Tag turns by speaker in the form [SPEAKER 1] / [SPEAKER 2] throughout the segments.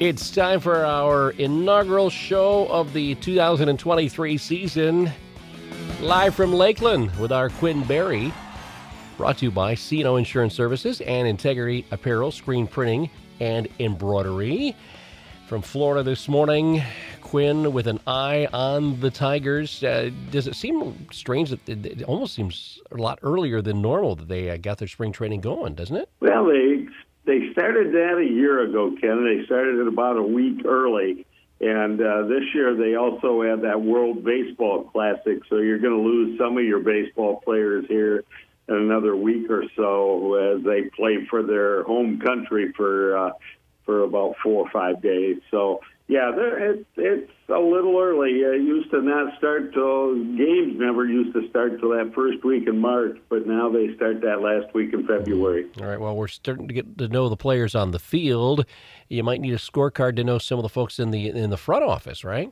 [SPEAKER 1] It's time for our inaugural show of the 2023 season. Live from Lakeland with our Quinn Berry. Brought to you by Cino Insurance Services and Integrity Apparel, Screen Printing, and Embroidery. From Florida this morning, Quinn with an eye on the Tigers. Uh, does it seem strange that it, it, almost seems a lot earlier than normal that they uh, got their spring training going, doesn't it?
[SPEAKER 2] Well, they they started that a year ago, Ken. They started it about a week early. And uh, this year they also had that World Baseball Classic, so you're going to lose some of your baseball players here in another week or so as they play for their home country for uh, for about four or five days. So yeah, it, it's a little early. It used to not start till games never used to start till that first week in March, but now they start that last week in February.
[SPEAKER 1] All right. Well, we're starting to get to know the players on the field. You might need a scorecard to know some of the folks in the in the front office, right?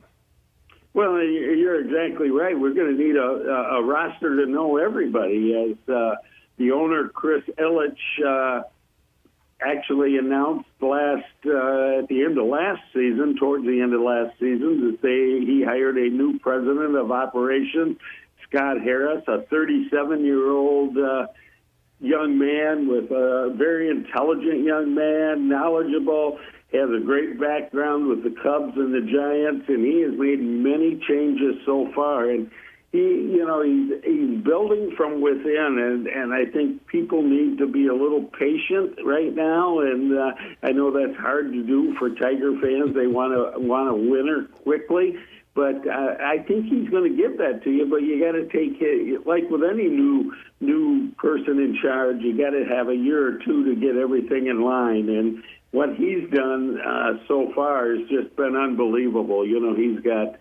[SPEAKER 2] Well, you're exactly right. We're going to need a, a roster to know everybody. As uh, the owner, Chris Ilitch. Uh, actually announced last uh, at the end of last season, towards the end of last season, that they he hired a new president of operations, Scott Harris, a 37 year old uh, young man with a very intelligent young man, knowledgeable. Has a great background with the Cubs and the Giants, and he has made many changes so far. And he, you know, he's he's building from within, and and I think people need to be a little patient right now. And uh, I know that's hard to do for Tiger fans. They want to want a winner quickly, but uh, I think he's going to give that to you. But you got to take it like with any new new person in charge. You got to have a year or two to get everything in line. And what he's done uh, so far has just been unbelievable. You know, he's got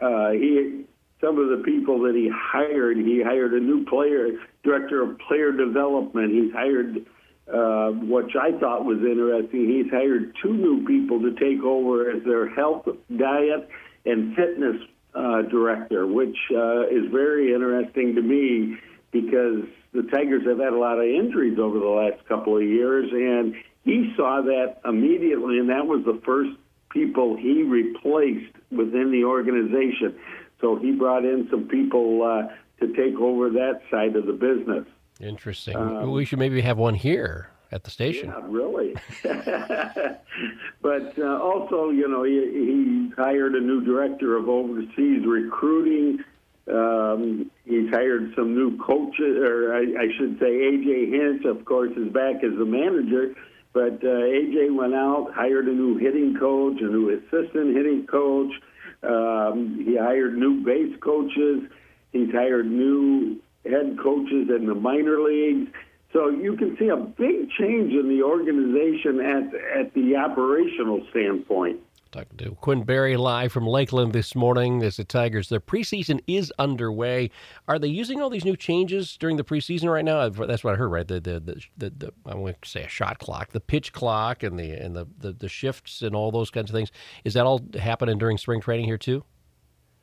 [SPEAKER 2] uh, he some of the people that he hired. He hired a new player, director of player development. He's hired, uh, which I thought was interesting. He's hired two new people to take over as their health, diet, and fitness uh, director, which uh, is very interesting to me because the Tigers have had a lot of injuries over the last couple of years, and he saw that immediately, and that was the first people he replaced within the organization. So he brought in some people uh, to take over that side of the business.
[SPEAKER 1] Interesting. Um, we should maybe have one here at the station.
[SPEAKER 2] Yeah, really. but uh, also, you know, he, he, hired a new director of overseas recruiting. Um, he's hired some new coaches, or I, I should say, AJ Hinch, of course, is back as the manager. But uh, AJ went out, hired a new hitting coach, a new assistant hitting coach. Um, he hired new base coaches. He's hired new head coaches in the minor leagues. So you can see a big change in the organization at at the operational standpoint.
[SPEAKER 1] Talking to Quinn Berry live from Lakeland this morning as the Tigers. Their preseason is underway. Are they using all these new changes during the preseason right now? That's what I heard, right? The the the, the, the I want to say a shot clock, the pitch clock, and the and the, the, the shifts and all those kinds of things. Is that all happening during spring training here too?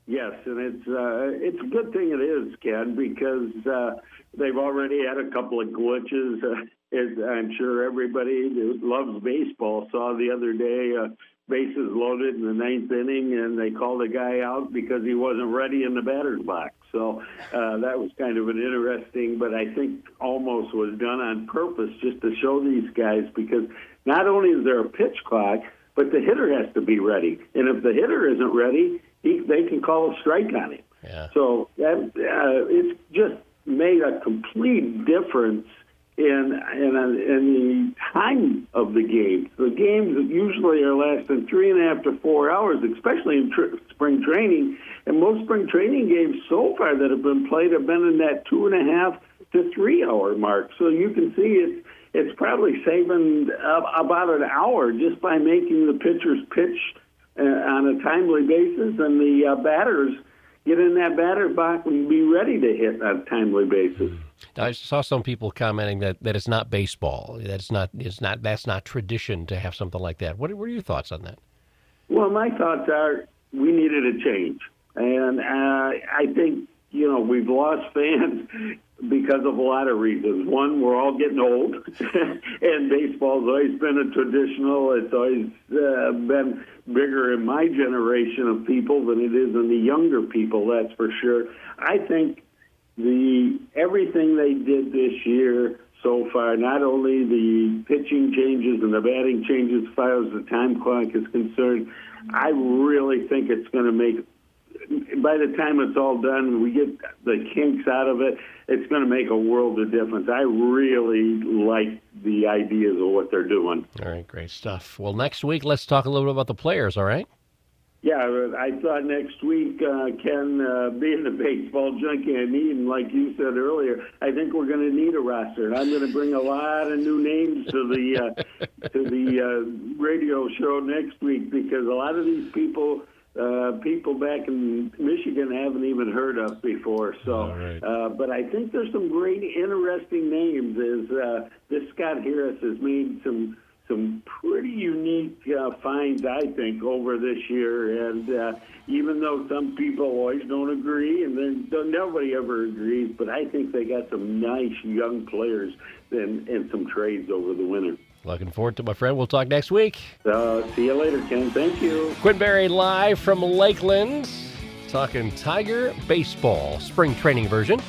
[SPEAKER 2] Yes, and it's uh, it's a good thing it is, Ken, because uh, they've already had a couple of glitches. Uh, as I'm sure everybody who loves baseball saw the other day. Uh, bases loaded in the ninth inning, and they called a guy out because he wasn't ready in the batter's box. So uh, that was kind of an interesting, but I think almost was done on purpose just to show these guys because not only is there a pitch clock, but the hitter has to be ready, and if the hitter isn't ready, he, they can call a strike on him.
[SPEAKER 1] Yeah.
[SPEAKER 2] So that, uh, it's just made a complete difference in in, in the time of the game. The games usually are lasting three and a half to four hours, especially in tr- spring training. And most spring training games so far that have been played have been in that two and a half to three hour mark. So you can see it's it's probably saving about an hour just by making the pitchers pitch uh, on a timely basis and the uh, batters get in that batter box and be ready to hit on a timely basis.
[SPEAKER 1] I saw some people commenting that, that it's not baseball. That's not it's not that's not tradition to have something like that. What, what are your thoughts on that?
[SPEAKER 2] Well, my thoughts are we needed a change, and uh, I think you know we've lost fans because of a lot of reasons. One, we're all getting old, and baseball's always been a traditional. It's always uh, been bigger in my generation of people than it is in the younger people. That's for sure. I think the everything they did this year so far, not only the pitching changes and the batting changes as far as the time clock is concerned, I really think it's going to make by the time it's all done, we get the kinks out of it, it's going to make a world of difference. I really like the ideas of what they're doing.
[SPEAKER 1] All right, great stuff. Well, next week, let's talk a little bit about the players, all right?
[SPEAKER 2] Yeah, I thought next week, uh, Ken, uh, being the baseball junkie I need, and like you said earlier, I think we're going to need a roster. And I'm going to bring a lot of new names to the uh, to the uh, radio show next week because a lot of these people uh, people back in Michigan haven't even heard of before. So, right. uh, but I think there's some great, interesting names. As uh, this Scott Harris has made some some uh, finds, I think, over this year. And uh, even though some people always don't agree, and then nobody ever agrees, but I think they got some nice young players and, and some trades over the winter.
[SPEAKER 1] Looking forward to my friend. We'll talk next week.
[SPEAKER 2] Uh, see you later, Ken. Thank you.
[SPEAKER 1] Quinn Berry live from Lakeland, talking Tiger baseball spring training version.